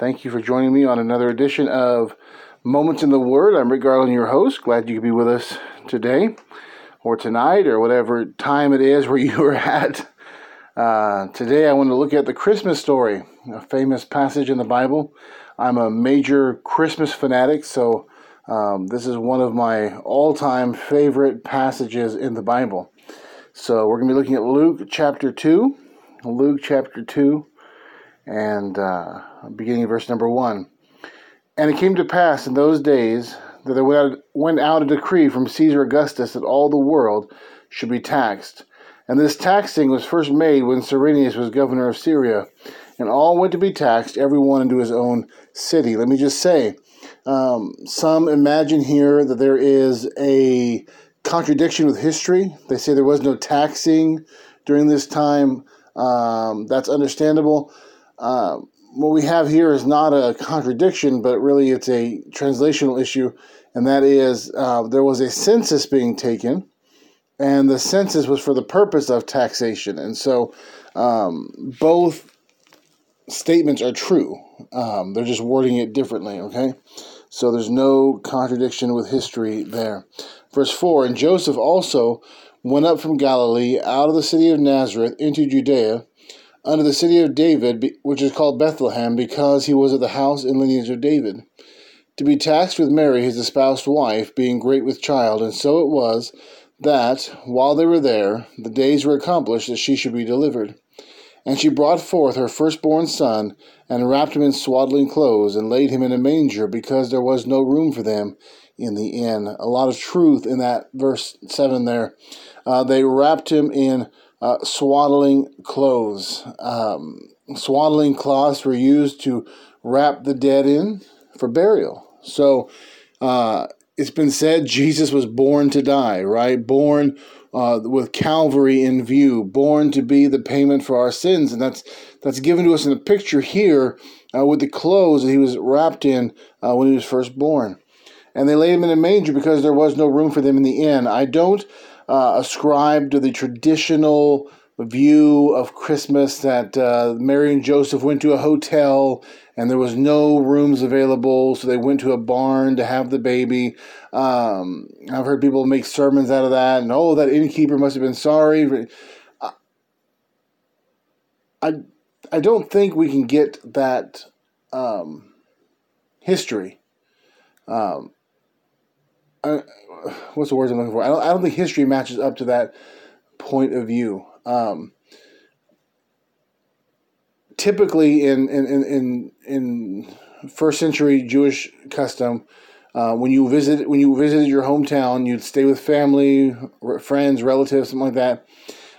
Thank you for joining me on another edition of Moments in the Word. I'm Rick Garland, your host. Glad you could be with us today or tonight or whatever time it is where you are at. Uh, today, I want to look at the Christmas story, a famous passage in the Bible. I'm a major Christmas fanatic, so um, this is one of my all time favorite passages in the Bible. So, we're going to be looking at Luke chapter 2. Luke chapter 2 and uh, beginning verse number 1. And it came to pass in those days that there went out, a decree from Caesar Augustus that all the world should be taxed. And this taxing was first made when Cyrenius was governor of Syria. And all went to be taxed, every one into his own city. Let me just say, um, some imagine here that there is a contradiction with history. They say there was no taxing during this time. Um, that's understandable. Uh, what we have here is not a contradiction, but really it's a translational issue, and that is uh, there was a census being taken, and the census was for the purpose of taxation. And so um, both statements are true. Um, they're just wording it differently, okay? So there's no contradiction with history there. Verse 4 And Joseph also went up from Galilee out of the city of Nazareth into Judea unto the city of David, which is called Bethlehem, because he was of the house and lineage of David, to be taxed with Mary, his espoused wife, being great with child. And so it was that, while they were there, the days were accomplished that she should be delivered. And she brought forth her firstborn son, and wrapped him in swaddling clothes, and laid him in a manger, because there was no room for them in the inn. A lot of truth in that verse 7 there. Uh, they wrapped him in uh, swaddling clothes. Um, swaddling cloths were used to wrap the dead in for burial. So uh, it's been said Jesus was born to die, right? Born uh, with Calvary in view, born to be the payment for our sins, and that's that's given to us in a picture here uh, with the clothes that he was wrapped in uh, when he was first born. And they laid him in a manger because there was no room for them in the inn. I don't uh, ascribe to the traditional view of Christmas that uh, Mary and Joseph went to a hotel and there was no rooms available, so they went to a barn to have the baby. Um, I've heard people make sermons out of that, and oh, that innkeeper must have been sorry. I, I don't think we can get that um, history. Um, What's the words I'm looking for? I don't, I don't think history matches up to that point of view. Um, typically, in in in in first century Jewish custom, uh, when you visit when you visited your hometown, you'd stay with family, friends, relatives, something like that,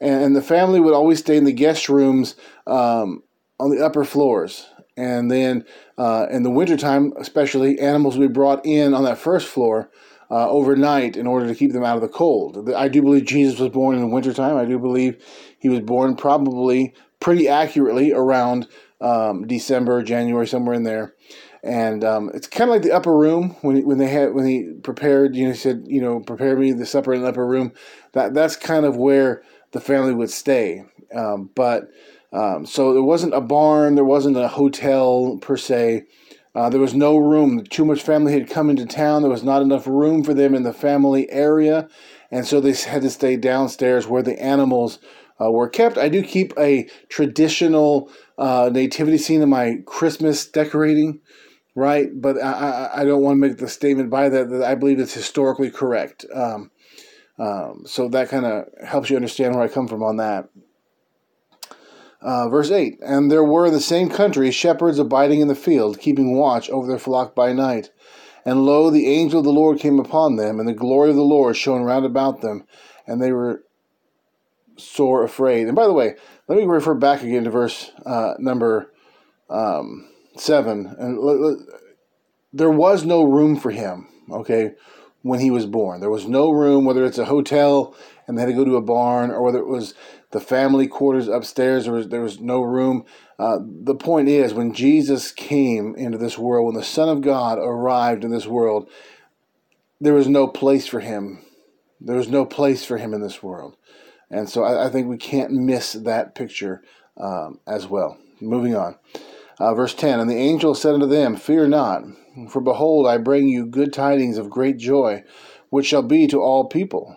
and, the family would always stay in the guest rooms um, on the upper floors. And then uh, in the wintertime, especially, animals would be brought in on that first floor uh, overnight in order to keep them out of the cold. I do believe Jesus was born in the wintertime. I do believe he was born probably pretty accurately around um, December, January, somewhere in there. And um, it's kind of like the upper room when when they had when he prepared. You know, he said, you know, prepare me the supper in the upper room. That that's kind of where the family would stay. Um, but um, so there wasn't a barn, there wasn't a hotel per se. Uh, there was no room. Too much family had come into town. There was not enough room for them in the family area. And so they had to stay downstairs where the animals uh, were kept. I do keep a traditional uh, nativity scene in my Christmas decorating, right? But I, I, don't want to make the statement by that that I believe it's historically correct. Um, um, so that kind of helps you understand where I come from on that. Uh, verse 8 And there were in the same country shepherds abiding in the field, keeping watch over their flock by night. And lo, the angel of the Lord came upon them, and the glory of the Lord shone round about them, and they were sore afraid. And by the way, let me refer back again to verse uh, number um, 7. And l- l- there was no room for him, okay, when he was born. There was no room, whether it's a hotel and they had to go to a barn, or whether it was the family quarters upstairs. There was there was no room. Uh, the point is, when Jesus came into this world, when the Son of God arrived in this world, there was no place for him. There was no place for him in this world, and so I, I think we can't miss that picture um, as well. Moving on. Uh, verse 10 And the angel said unto them, Fear not, for behold, I bring you good tidings of great joy, which shall be to all people.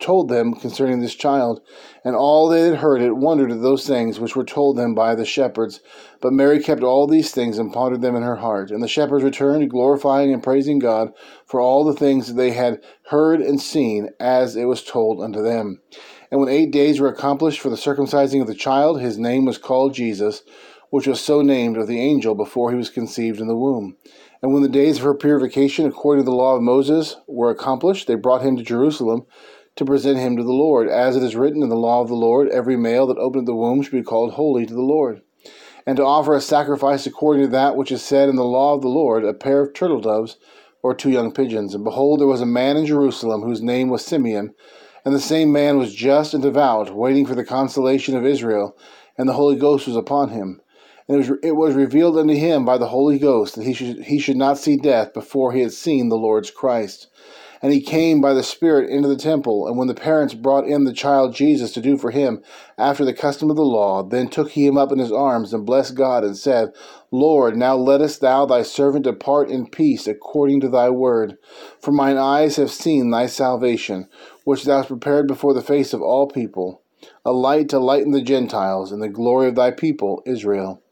told them concerning this child. And all they had heard it wondered at those things which were told them by the shepherds. But Mary kept all these things and pondered them in her heart. And the shepherds returned, glorifying and praising God for all the things that they had heard and seen, as it was told unto them. And when eight days were accomplished for the circumcising of the child, his name was called Jesus, which was so named of the angel before he was conceived in the womb. And when the days of her purification, according to the law of Moses, were accomplished, they brought him to Jerusalem to present him to the Lord. As it is written in the law of the Lord, every male that openeth the womb should be called holy to the Lord. And to offer a sacrifice according to that which is said in the law of the Lord, a pair of turtle doves or two young pigeons. And behold, there was a man in Jerusalem whose name was Simeon, and the same man was just and devout, waiting for the consolation of Israel, and the Holy Ghost was upon him. And it was, it was revealed unto him by the Holy Ghost that he should, he should not see death before he had seen the Lord's Christ. And he came by the Spirit into the temple. And when the parents brought in the child Jesus to do for him after the custom of the law, then took he him up in his arms and blessed God and said, Lord, now lettest thou thy servant depart in peace according to thy word. For mine eyes have seen thy salvation, which thou hast prepared before the face of all people, a light to lighten the Gentiles, and the glory of thy people Israel.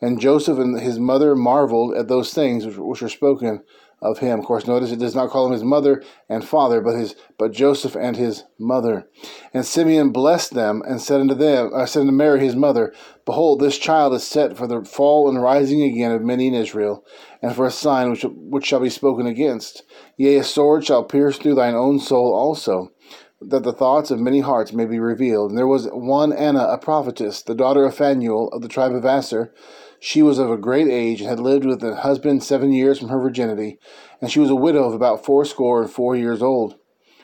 And Joseph and his mother marveled at those things which were spoken of him. Of course, notice it does not call him his mother and father, but his but Joseph and his mother. And Simeon blessed them and said unto them, I uh, said unto Mary his mother, Behold, this child is set for the fall and rising again of many in Israel, and for a sign which which shall be spoken against. Yea, a sword shall pierce through thine own soul also. That the thoughts of many hearts may be revealed. And there was one Anna, a prophetess, the daughter of Phanuel of the tribe of Aser, she was of a great age and had lived with a husband seven years from her virginity, and she was a widow of about fourscore and four years old,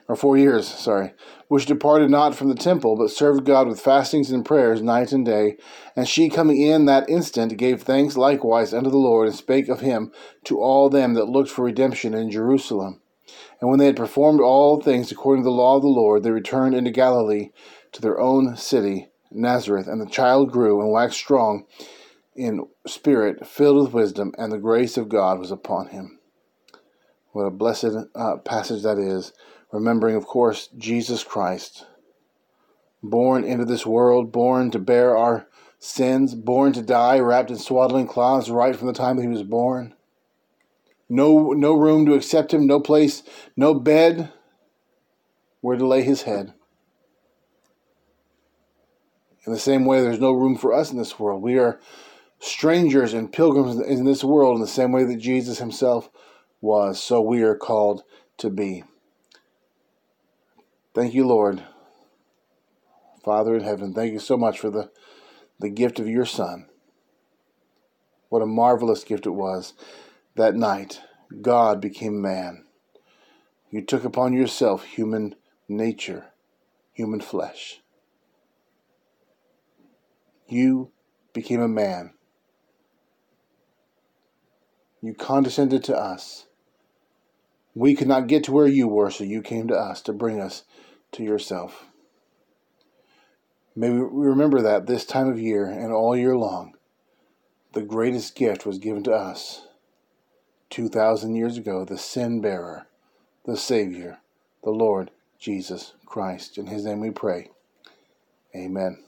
or four years, sorry, which departed not from the temple, but served God with fastings and prayers night and day. And she coming in that instant gave thanks likewise unto the Lord, and spake of him to all them that looked for redemption in Jerusalem. And when they had performed all things according to the law of the Lord, they returned into Galilee to their own city, Nazareth. And the child grew and waxed strong in spirit, filled with wisdom, and the grace of God was upon him. What a blessed uh, passage that is, remembering, of course, Jesus Christ, born into this world, born to bear our sins, born to die, wrapped in swaddling cloths right from the time that he was born. No, no room to accept him, no place, no bed where to lay his head. In the same way, there's no room for us in this world. We are strangers and pilgrims in this world in the same way that Jesus himself was, so we are called to be. Thank you, Lord. Father in heaven, thank you so much for the, the gift of your Son. What a marvelous gift it was. That night, God became man. You took upon yourself human nature, human flesh. You became a man you condescended to us. We could not get to where you were, so you came to us to bring us to yourself. May we remember that this time of year and all year long, the greatest gift was given to us 2,000 years ago the sin bearer, the Savior, the Lord Jesus Christ. In His name we pray. Amen.